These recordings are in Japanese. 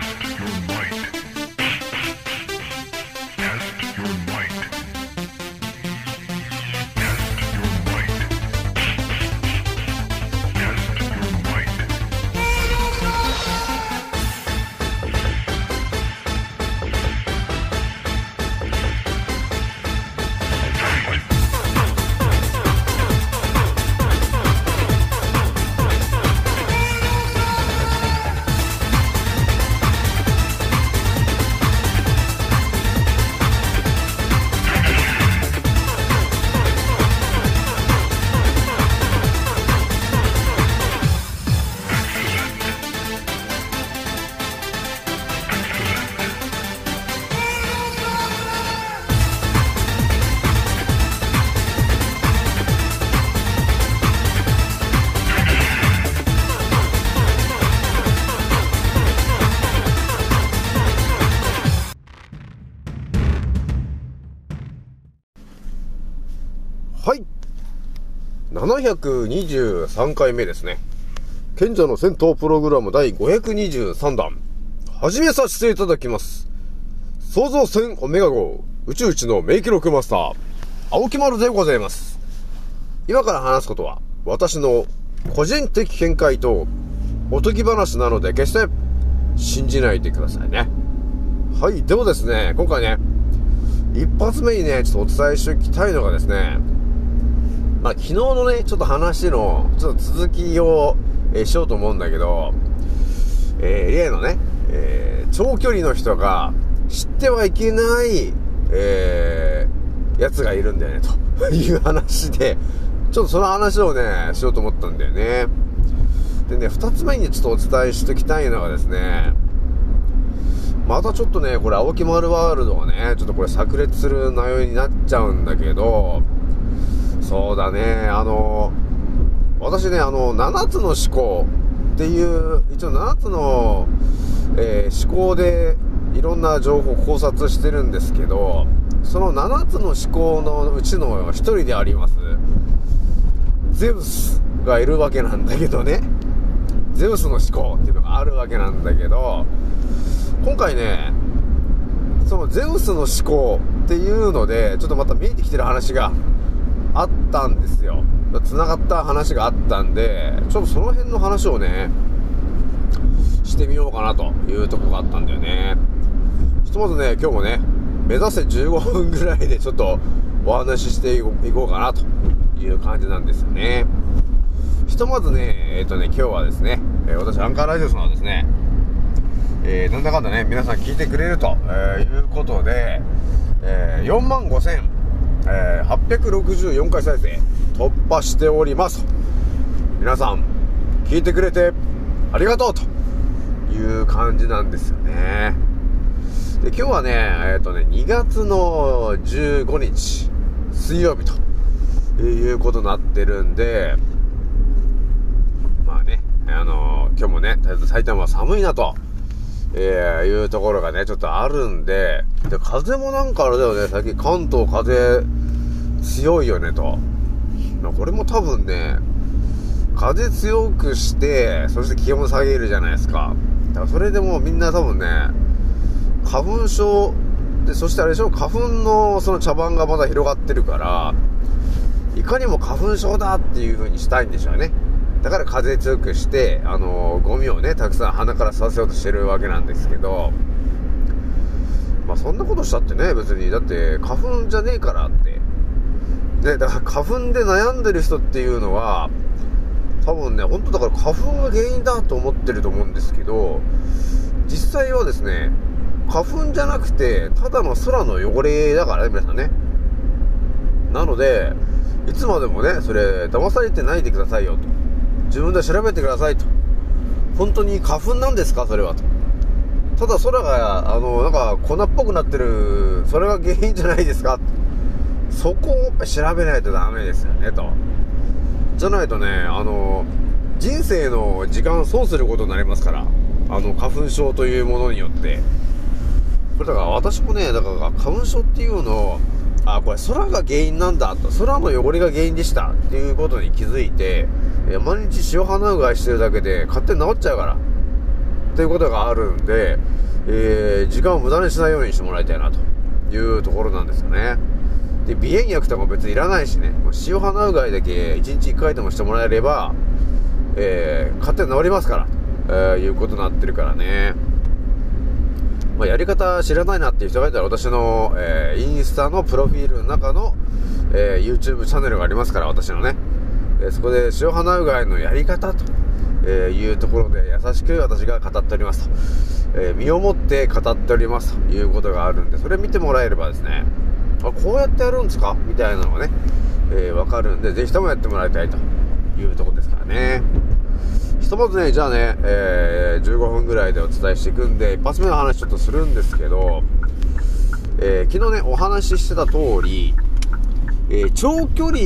Test your might. 723回目ですね。賢者の戦闘プログラム第523弾。始めさせていただきます。創造戦オメガ号宇宙一の名記録マスター、青木丸でございます。今から話すことは、私の個人的見解とおとぎ話なので決して信じないでくださいね。はい。でもですね、今回ね、一発目にね、ちょっとお伝えしておきたいのがですね、まあ、昨日のね、ちょっと話の、ちょっと続きを、えーしようと思うんだけど、えー例のね、えー長距離の人が知ってはいけない、えーやつがいるんだよね、という話で、ちょっとその話をね、しようと思ったんだよね。でね、二つ目にちょっとお伝えしておきたいのがですね、またちょっとね、これ、青木丸ワールドがね、ちょっとこれ炸裂する内容になっちゃうんだけど、そうだね、あの、私ね、あの、7つの思考っていう、一応7つの、えー思考でいろんな情報考察してるんですけど、その7つの思考のうちの一人であります、ゼウスがいるわけなんだけどね、ゼウスの思考っていうのがあるわけなんだけど、今回ね、そのゼウスの思考っていうので、ちょっとまた見えてきてる話があったんですよ。繋がった話があったんで、ちょっとその辺の話をね、してみようかなというとこがあったんだよね。ひとまずね、今日もね、目指せ15分ぐらいでちょっとお話ししていこうかなという感じなんですよね。ひとまずね、えっ、とね、今日はですね、え私、アンカーラジオさんはですね、えー、なんだかんだね、皆さん聞いてくれると、えいうことで、えー、4万5千、えー、864回再生突破しております。皆さん、聞いてくれてありがとうという感じなんですよね。で、今日はね、えっ、とね、2月の15日、水曜日ということになってるんで、まあね、あの今日もね、とりあえず埼玉は寒いなと、えー、いうところがね、ちょっとあるんで、で、風もなんかあれだよね、最近関東風強いよねと。これも多分ね、風強くして、そして気温下げるじゃないですか。だからそれでもうみんな多分ね、花粉症で、そしてあれでしょ、花粉のその茶番がまだ広がってるから、いかにも花粉症だっていう風にしたいんでしょうね。だから風強くして、あのゴミをね、たくさん鼻からさせようとしてるわけなんですけど、まあそんなことしたってね、別に、だって花粉じゃねえからって。ね、だから花粉で悩んでる人っていうのは、多分ね、本当だから花粉が原因だと思ってると思うんですけど、実際はですね、花粉じゃなくて、ただの空の汚れだからね、皆さんね。なので、いつまでもね、それ、騙されてないでくださいよと。自分で調べてくださいと。本当に花粉なんですか？それはと。ただ空が、あの、なんか粉っぽくなってる、それが原因じゃないですか？そこをやっぱ調べないとダメですよね、と。じゃないとね、あの、人生の時間を損することになりますから。あの、花粉症というものによって。これだから私もね、だから花粉症っていうのを、あ、これ空が原因なんだと、空の汚れが原因でしたっていうことに気づいて、え毎日塩鼻うがいしてるだけで勝手に治っちゃうから。っていうことがあるんで、えー、時間を無駄にしないようにしてもらいたいなというところなんですよね。で、鼻炎薬とかも別にいらないしね、塩鼻うがいだけ1日1回でもしてもらえれば、えー、勝手に治りますから、えー、いうことになってるからね。まあ、やり方知らないなっていう人がいたら私の、えー、インスタのプロフィールの中の、えー、YouTube チャンネルがありますから、私のね。えーそこで塩鼻うがいのやり方と、えいうところで優しく私が語っておりますと。え身をもって語っておりますということがあるんで、それ見てもらえればですね、あ、こうやってやるんですか？みたいなのがね、えーわかるんで、ぜひともやってもらいたいというところですからね。ひとまずね、じゃあね、えー15分ぐらいでお伝えしていくんで、一発目の話ちょっとするんですけど、えー昨日ね、お話ししてた通り、え長距離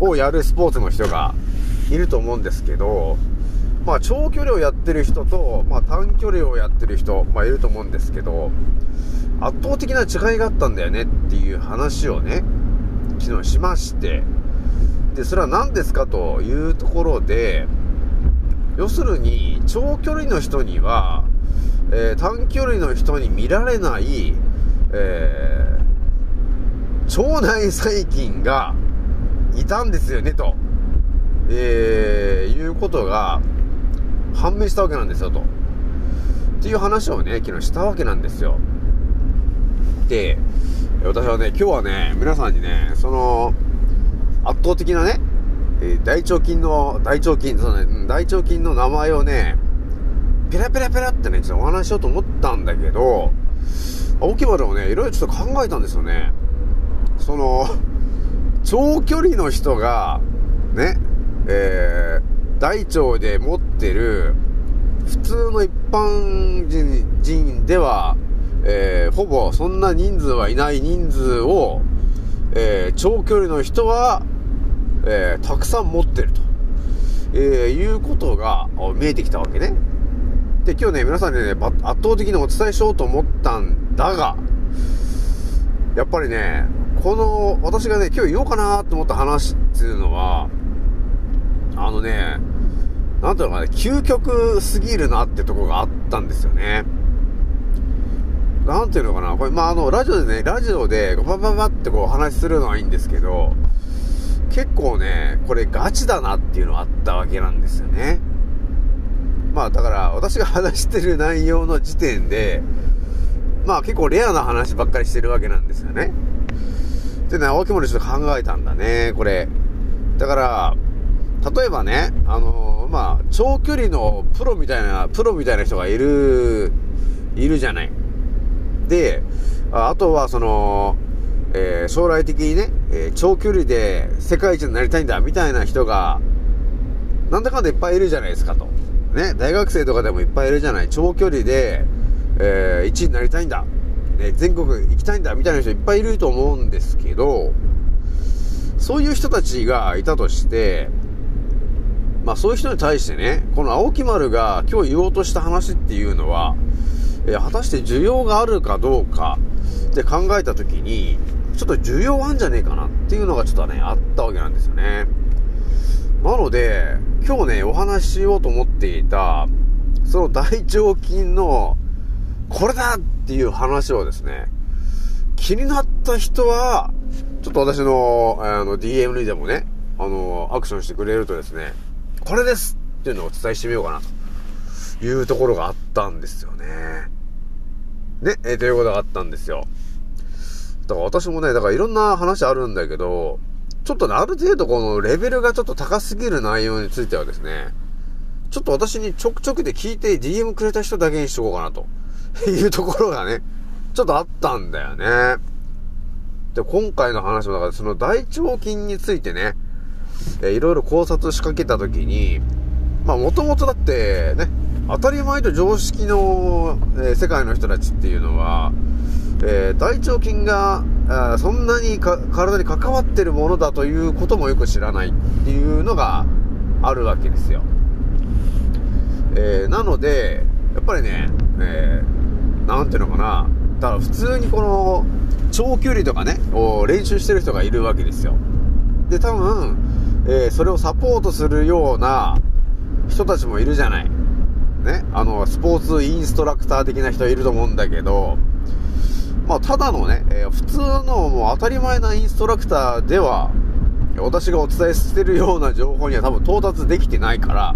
をやるスポーツの人がいると思うんですけど、まあ、長距離をやってる人と、まあ、短距離をやってる人、まあ、いると思うんですけど、圧倒的な違いがあったんだよねっていう話をね、昨日しまして、で、それは何ですかというところで、要するに、長距離の人には、えー短距離の人に見られない、えー腸内細菌がいたんですよね、と、えーいうことが判明したわけなんですよ、と。っていう話をね、昨日したわけなんですよ。で、私はね、今日はね、皆さんにね、その、圧倒的なね、え大腸菌の、大腸菌、そのね、大腸菌の名前をね、ペラペラペラってね、ちょっとお話しようと思ったんだけど、青木丸もね、いろいろちょっと考えたんですよね。その、長距離の人が、ね、えー、大腸で持ってる、普通の一般人では、えー、ほぼそんな人数はいない人数を、えー、長距離の人は、えー、たくさん持ってると、え、いうことが見えてきたわけね。で、今日ね、皆さんにね、圧倒的にお伝えしようと思ったんだが、やっぱりね、この、私がね、今日言おうかなと思った話っていうのは、あのね、なんていうのかね、究極すぎるなってとこがあったんですよね。なんていうのかな、これ、まあ、あの、ラジオでね、ラジオで、バババってこうお話しするのはいいんですけど、結構ね、これガチだなっていうのがあったわけなんですよね。まあ、だから、私が話してる内容の時点で、まあ、結構レアな話ばっかりしてるわけなんですよね。でね、青木森ちょっと考えたんだね、これ。だから、例えばね、あのまあ、長距離のプロみたいな、プロみたいな人がいる、いるじゃない。で、ああとはその、えー将来的にね、えー長距離で世界一になりたいんだ、みたいな人が、なんだかんだいっぱいいるじゃないですかと。ね、大学生とかでもいっぱいいるじゃない。長距離で、えー、1位になりたいんだ。ね、全国行きたいんだ、みたいな人いっぱいいると思うんですけど、そういう人たちがいたとして、まあそういう人に対してね、この青木丸が今日言おうとした話っていうのは、え果たして需要があるかどうかって考えたときに、ちょっと需要あんじゃねえかなっていうのがちょっとね、あったわけなんですよね。なので、今日ね、お話ししようと思っていた、その大腸菌の、これだっていう話をですね、気になった人は、ちょっと私の、あの、DM にでもね、あの、アクションしてくれるとですね、これですっていうのをお伝えしてみようかな、というところがあったんですよね。ね、えーということがあったんですよ。だから私もね、だからいろんな話あるんだけど、ちょっとね、ある程度このレベルがちょっと高すぎる内容についてはですね、ちょっと私にちょくちょくで聞いて DM くれた人だけにしとこうかなというところがね、ちょっとあったんだよね。で、今回の話もだからその大腸菌についてね、えーいろいろ考察しかけたときに、まあもともとだってね、当たり前と常識の、えー世界の人たちっていうのは、えー大腸菌があそんなに体に関わってるものだということもよく知らないっていうのがあるわけですよ。えーなので、やっぱりね、えーなんていうのかな、だから普通にこの長距離とかね、を練習してる人がいるわけですよ。で、多分、えーそれをサポートするような人たちもいるじゃない。ね、あの、スポーツインストラクター的な人いると思うんだけど、まあ、ただのね、えー普通のもう当たり前なインストラクターでは、私がお伝えしてるような情報には多分到達できてないから、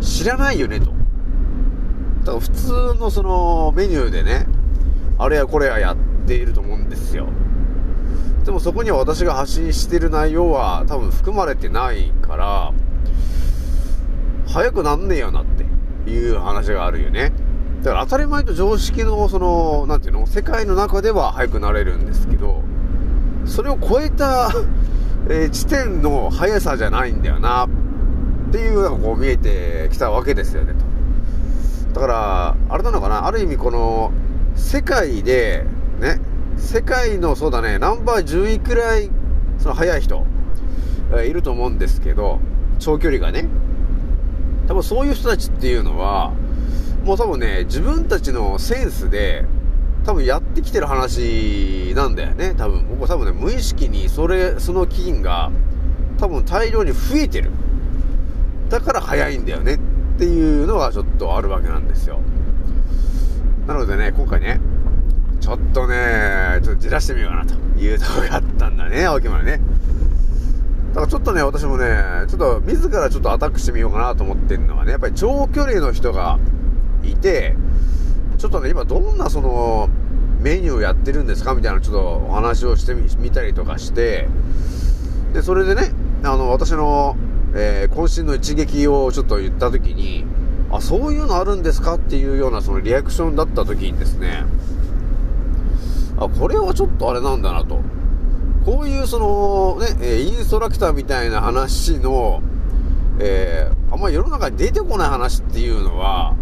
知らないよねと。だから普通のそのメニューでね、あれやこれややっていると思うんですよ。でもそこには私が発信してる内容は多分含まれてないから、早くなんねえよなっていう話があるよね。だから当たり前と常識のその、なんていうの、世界の中では早くなれるんですけど、それを超えた、えー地点の速さじゃないんだよな、っていうのがこう見えてきたわけですよね、だから、あれなのかな、ある意味この、世界で、ね、世界のそうだね、ナンバー10位くらい、その速い人、いると思うんですけど、長距離がね。多分そういう人たちっていうのは、もう多分ね、自分たちのセンスで、多分やってきてる話なんだよね。多分、僕多分ね、無意識にそれ、その菌が、多分大量に増えてる。だから早いんだよねっていうのがちょっとあるわけなんですよ。なのでね、今回ね、ちょっとね、ちょっとじらしてみようかなというとこがあったんだね、青木丸ね。だからちょっとね、私もね、ちょっと自らちょっとアタックしてみようかなと思ってるのはね、やっぱり長距離の人がいて、ちょっとね、今どんなその、メニューをやってるんですかみたいなちょっとお話をしてみたりとかして、で、それでね、あの、私の、えー渾身の一撃をちょっと言った時に、あ、そういうのあるんですかっていうようなそのリアクションだった時にですね、あ、これはちょっとあれなんだなと。こういうそのね、インストラクターみたいな話の、えーあんまり世の中に出てこない話っていうのは、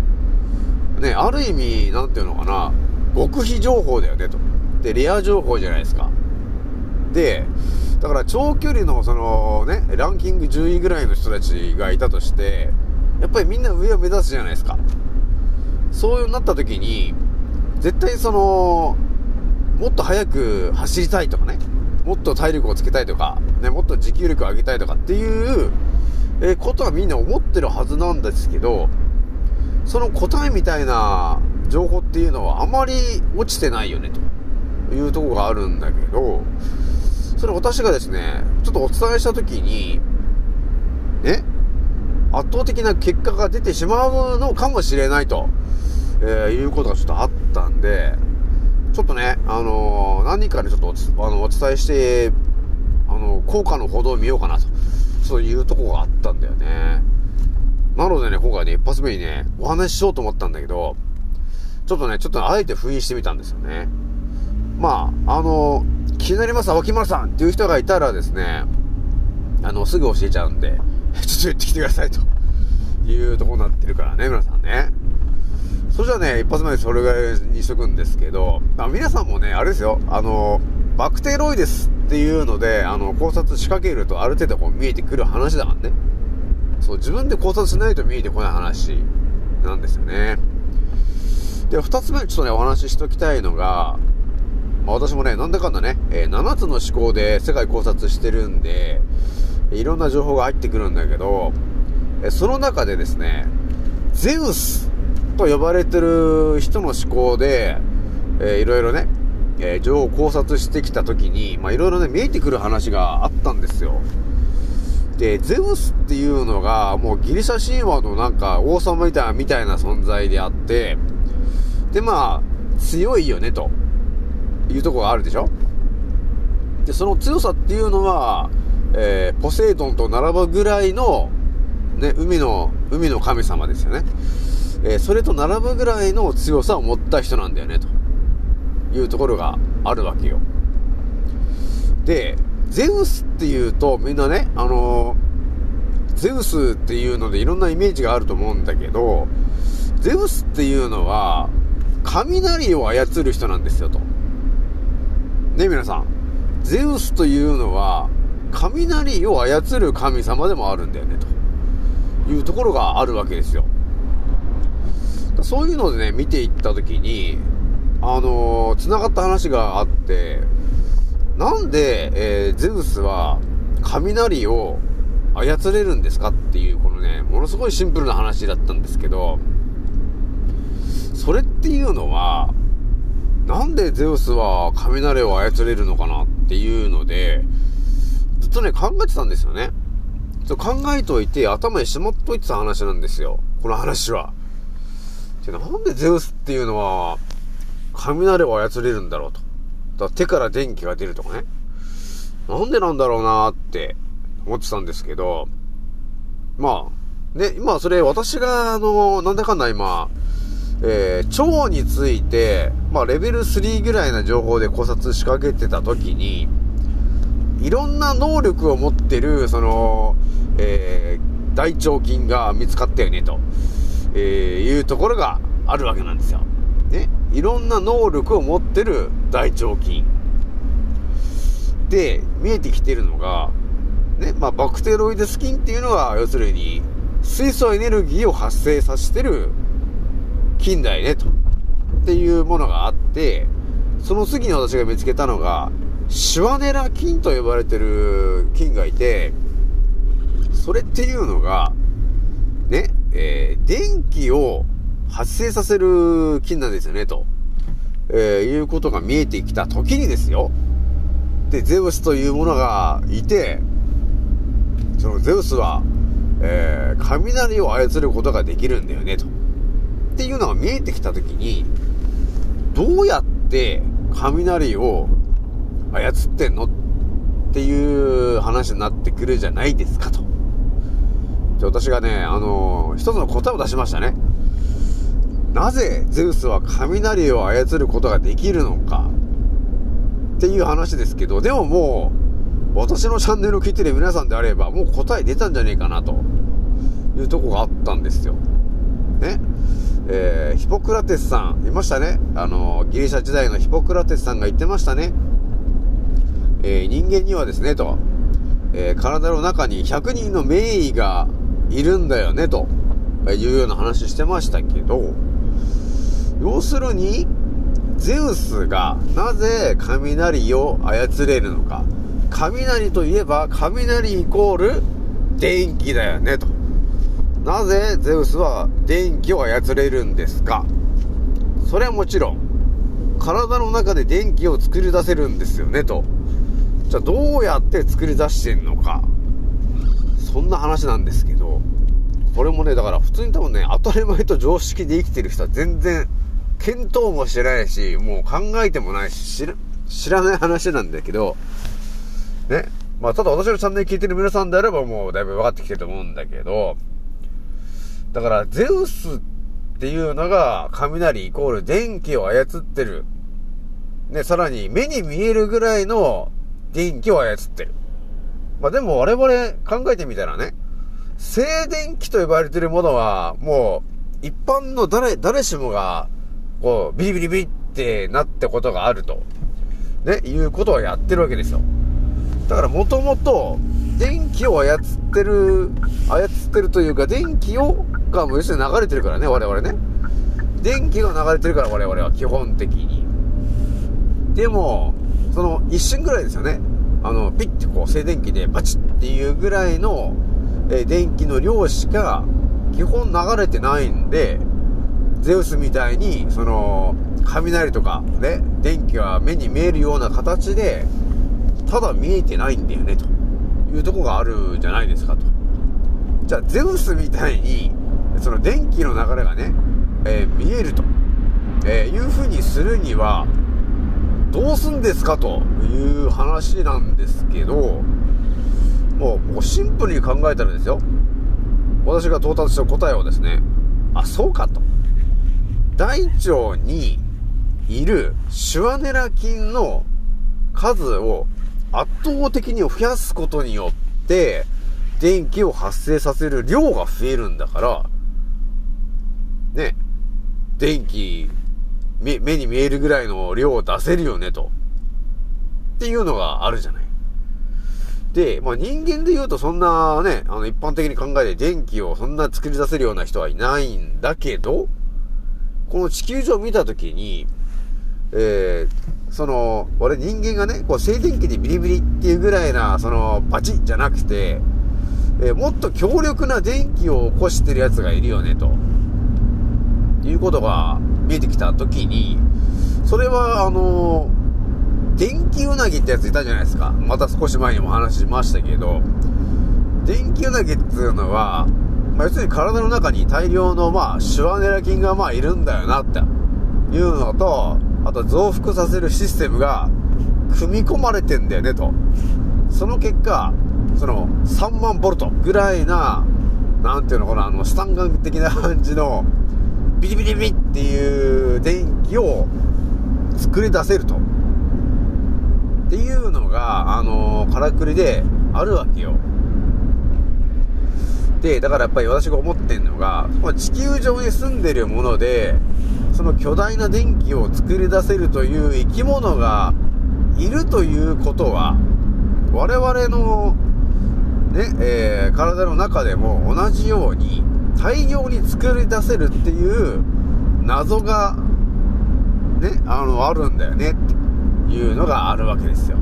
ね、ある意味、なんていうのかな、極秘情報だよねと。で、レア情報じゃないですか。で、だから長距離のそのね、ランキング10位ぐらいの人たちがいたとして、やっぱりみんな上を目指すじゃないですか。そうなった時に、絶対その、もっと速く走りたいとかね、もっと体力をつけたいとか、ね、もっと持久力を上げたいとかっていう、えことはみんな思ってるはずなんですけど、その答えみたいな情報っていうのはあまり落ちてないよね、というところがあるんだけど、それ私がですね、ちょっとお伝えしたときに、ね、圧倒的な結果が出てしまうのかもしれないと、えーいうことがちょっとあったんで、ちょっとね、あのー何人かにちょっとおあのお伝えして、あの効果のほどを見ようかなと、そういうとこがあったんだよね。なのでね、今回ね、一発目にね、お話ししようと思ったんだけど、ちょっとね、ちょっとあえて封印してみたんですよね。まあ、あの、気になります、脇丸さんっていう人がいたらですね、あの、すぐ教えちゃうんで、ちょっと言ってきてくださいというとこになってるからね、皆さんね。それじゃあね、一発目でそれぐらいにしとくんですけど、まあ皆さんもね、あれですよ、あの、バクテロイデスっていうので、あの、考察仕掛けるとある程度こう見えてくる話だからね。そう、自分で考察しないと見えてこない話なんですよね。で、二つ目ちょっとね、お話ししときたいのが、まあ、私もね、なんだかんだね、えー7つの思考で世界考察してるんで、いろんな情報が入ってくるんだけど、えーその中でですね、ゼウスと呼ばれてる人の思考で、えーいろいろね、えー情報を考察してきた時に、まあいろいろね、見えてくる話があったんですよ。で、ゼウスっていうのが、もうギリシャ神話のなんか王様、みたいな存在であって、で、まあ、強いよね、というとこがあるでしょ？で、その強さっていうのは、えーポセイドンと並ぶぐらいの、ね、海の、海の神様ですよね。えーそれと並ぶぐらいの強さを持った人なんだよね、というところがあるわけよ。で、ゼウスっていうとみんなね、あのーゼウスっていうのでいろんなイメージがあると思うんだけど、ゼウスっていうのは、雷を操る人なんですよと。ね、皆さん。ゼウスというのは、雷を操る神様でもあるんだよね、というところがあるわけですよ。そういうのでね、見ていったときに、あのー繋がった話があって、なんで、えーゼウスは雷を操れるんですかっていう、このね、ものすごいシンプルな話だったんですけど、それっていうのは、なんでゼウスは雷を操れるのかなっていうので、ずっとね、考えてたんですよね。そう考えといて、頭にしまっといてた話なんですよ。この話は。でなんでゼウスっていうのは、雷を操れるんだろうと。だから手から電気が出るとかね。なんでなんだろうなーって思ってたんですけど、まあ、ね、今それ私が、あの、なんだかんだ今、えー、腸について、まあ、レベル3ぐらいな情報で考察しかけてた時に、いろんな能力を持ってる、その、えー、大腸菌が見つかったよね、と、えー、いうところがあるわけなんですよ。ね。いろんな能力を持ってる大腸菌。で、見えてきてるのが、ね、まあ、バクテロイデス菌っていうのは、要するに、水素エネルギーを発生させてる近代ね、と。っていうものがあって、その次に私が見つけたのが、シュワネラ菌と呼ばれてる菌がいて、それっていうのが、ね、えー、電気を発生させる菌なんですよね、と、えー、いうことが見えてきた時にですよ。で、ゼウスというものがいて、そのゼウスは、えー、雷を操ることができるんだよね、と。っていうのが見えてきたときに、どうやって雷を操ってんの？っていう話になってくるじゃないですかと。で私がね、あのー、一つの答えを出しましたね。なぜゼウスは雷を操ることができるのか？っていう話ですけど、でももう、私のチャンネルを聞いてる皆さんであれば、もう答え出たんじゃねえかなというとこがあったんですよ。ね。えー、ヒポクラテスさん、いましたね。あの、ギリシャ時代のヒポクラテスさんが言ってましたね。えー、人間にはですね、と、えー、体の中に100人の名医がいるんだよね、というような話してましたけど、要するに、ゼウスがなぜ雷を操れるのか。雷といえば、雷イコール電気だよね、と。なぜゼウスは電気を操れるんですか？それはもちろん、体の中で電気を作り出せるんですよね、と。じゃあどうやって作り出してんのか？そんな話なんですけど、これもね、だから普通に多分ね、当たり前と常識で生きてる人は全然、見当もしてないし、もう考えてもないし、知ら、ない話なんだけど、ね。まあ、ただ私のチャンネル聞いてる皆さんであればもうだいぶ分かってきてると思うんだけど、だから、ゼウスっていうのが、雷イコール電気を操ってる。ね、さらに目に見えるぐらいの電気を操ってる。まあでも我々考えてみたらね、静電気と呼ばれてるものは、もう、一般の誰、誰しもが、こう、ビリビリビリってなってことがあると、ね、いうことをやってるわけですよ。だからもともと、電気を操ってる、操ってるというか、電気を、がも要するに流れてるからね、我々ね。電気が流れてるから、我々は基本的に。でも、その一瞬ぐらいですよね。あの、ピッてこう静電気でバチッっていうぐらいの、え電気の量しか基本流れてないんで、ゼウスみたいに、その、雷とかね、電気が目に見えるような形で、ただ見えてないんだよね、というとこがあるじゃないですか、と。じゃあ、ゼウスみたいに、その電気の流れがね、えー、見えると、えー、いう風にするには、どうすんですか？という話なんですけど、もう、もうシンプルに考えたらですよ。私が到達した答えをですね、あ、そうかと。大腸にいるシュワネラ菌の数を圧倒的に増やすことによって、電気を発生させる量が増えるんだから、ね、電気、目目に見えるぐらいの量を出せるよね、と。っていうのがあるじゃない。で、まあ人間で言うとそんなね、あの一般的に考えて電気をそんな作り出せるような人はいないんだけど、この地球上を見たときに、えー、その、俺人間がね、こう静電気でビリビリっていうぐらいな、その、バチッじゃなくて、えー、もっと強力な電気を起こしてるやつがいるよね、と。いうことが見えてきた時に、それは、あの、電気うなぎってやついたじゃないですか。また少し前にも話しましたけど、電気うなぎっていうのは、まあ、要するに体の中に大量の、まあ、シュワネラ菌が、まあ、いるんだよな、っていうのと、あと増幅させるシステムが、組み込まれてんだよね、と。その結果、その、3万ボルトぐらいな、なんていうのかな、あの、スタンガン的な感じの、ビリビリビリっていう電気を作り出せると。っていうのが、あのからくりであるわけよ。で、だからやっぱり私が思ってんのが、地球上に住んでるもので、その巨大な電気を作り出せるという生き物がいるということは、我々のね、えー、体の中でも同じように大量に作り出せるっていう謎がね、あの、あるんだよねっていうのがあるわけですよ。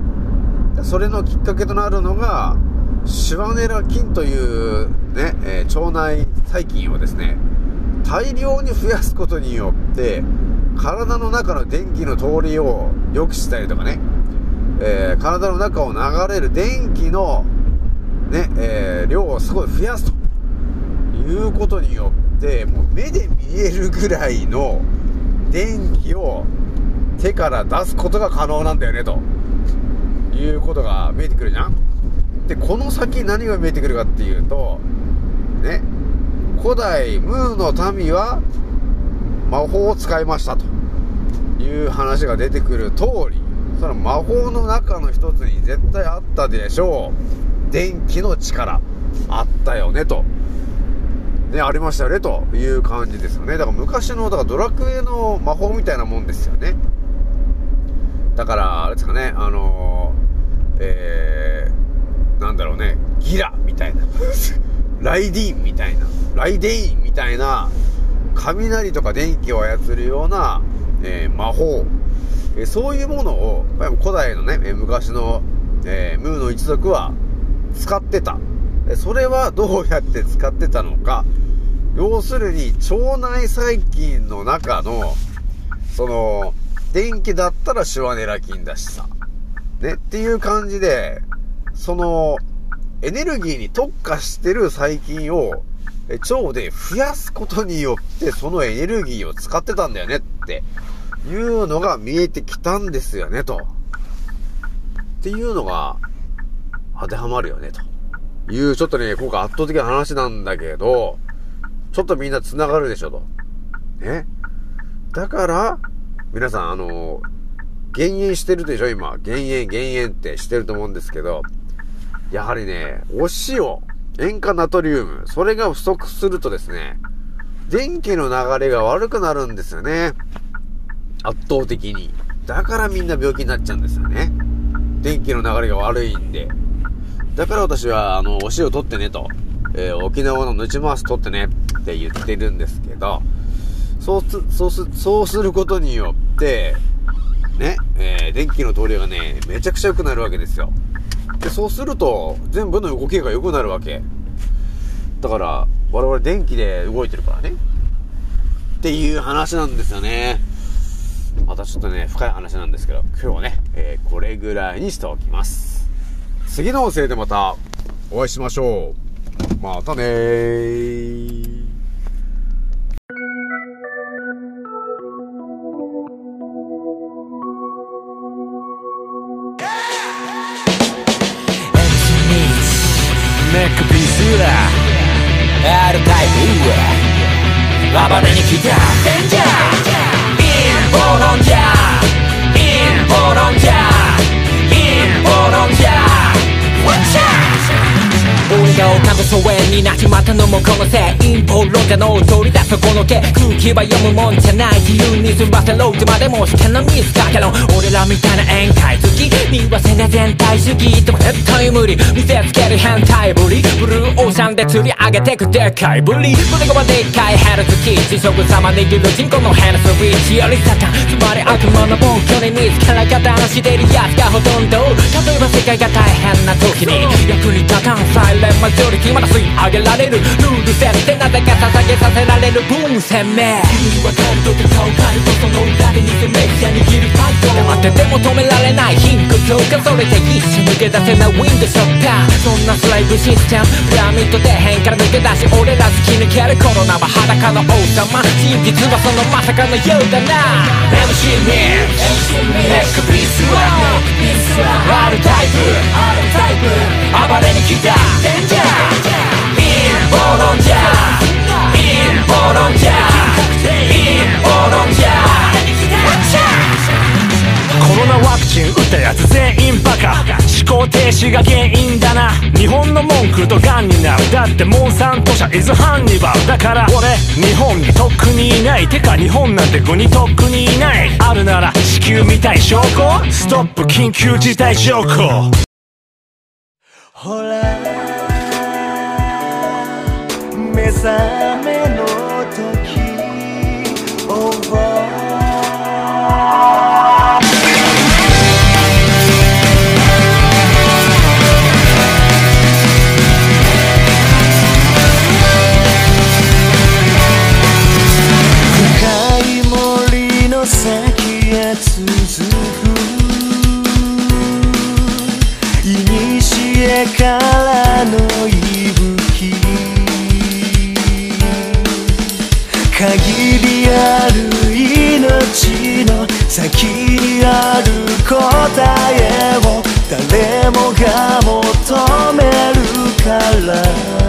それのきっかけとなるのが、シワネラ菌というね、えー、腸内細菌をですね、大量に増やすことによって、体の中の電気の通りを良くしたりとかね、えー、体の中を流れる電気のね、えー、量をすごい増やすということによって、もう目で見えるぐらいの電気を手から出すことが可能なんだよね、ということが見えてくるじゃんで、この先何が見えてくるかっていうと、ね、古代ムーの民は魔法を使いましたという話が出てくる通り、その魔法の中の一つに絶対あったでしょう。電気の力。あったよね、と。ね、ありましたよね、という感じですよね。だから昔の、だからドラクエの魔法みたいなもんですよね。だから、あれですかね、あのー、えー、なんだろうね、ギラみたいな。ライディーンみたいな。ライデインみたいな、雷とか電気を操るような、えー、魔法。えー、そういうものを、やっぱ古代のね、昔の、え、ムーの一族は使ってた。それはどうやって使ってたのか。要するに、腸内細菌の中の、その、電気だったらシュワネラ菌だしさ。ね、っていう感じで、その、エネルギーに特化してる細菌を、腸で増やすことによって、そのエネルギーを使ってたんだよねっていうのが見えてきたんですよね、と。っていうのが、当てはまるよね、と。いう、ちょっとね、今回圧倒的な話なんだけど、ちょっとみんな繋がるでしょ、と。ね。だから、皆さん、あの、減塩してるでしょ、今。減塩、減塩ってしてると思うんですけど、やはりね、お塩、塩化ナトリウム、それが不足するとですね、電気の流れが悪くなるんですよね。圧倒的に。だからみんな病気になっちゃうんですよね。電気の流れが悪いんで。だから私は、あの、お塩取ってねと。えー、沖縄のぬち回し取ってねって言ってるんですけど、そうす、そうす、そうすることによって、ね、えー、電気の通りがね、めちゃくちゃ良くなるわけですよ。で、そうすると、全部の動きが良くなるわけ。だから、我々電気で動いてるからね。っていう話なんですよね。またちょっとね、深い話なんですけど、今日はね、えー、これぐらいにしておきます。次の音声でまたお会いしましょう。またねー。ネックピースだ R タイプ暴れに来た。デンジャーインボロンジャーインボロンジャーインボロンジャー Watch out! 俺が丘の疎遠になっちまったのもこのせい陰謀論家の通りだそこのけ空気は読むもんじゃない自由に済ませろってまでも試験のミスだけど俺らみたいな宴会好きにはせね全体主義でも絶対無理見せつける変態ぶりブルーオーシャンで釣り上げてくでかいぶり胸がまでっかいヘルツキー地食様握る人口のヘルスウィッチよりサタンつまり悪魔の暴挙に見つから加担してるやつがほとんど例えば世界が大変な時に役に立たんサイレンマジョリティまだ吸い上げられるルール設定なぜか捧げさせられる分鮮明君にわかるとか顔変えるとその裏で偽メディア握るタイトル黙ってても止められない貧困強化それで一瞬抜け出せないウィンドショッターそんなスライブシステムピラミッド底辺から抜け出し俺ら突き抜けるコロナは裸の王様真実はそのまさかのようだな MC ミックスネックピースは R タイプ暴れに来たデンジャーインボロンジャーインボロンジャーインボロンジャーコロナワクチン打ったやつ全員バカ。思考停止が原因だな。日本の文句とガンになる。だってモンサント社イズハンニバルだから俺日本にとっくにいないてか日本なんて国とっくにいない。あるなら地球みたい証拠。ストップ緊急事態証拠。ほら。目覚めの先にある答えを誰もが求めるから。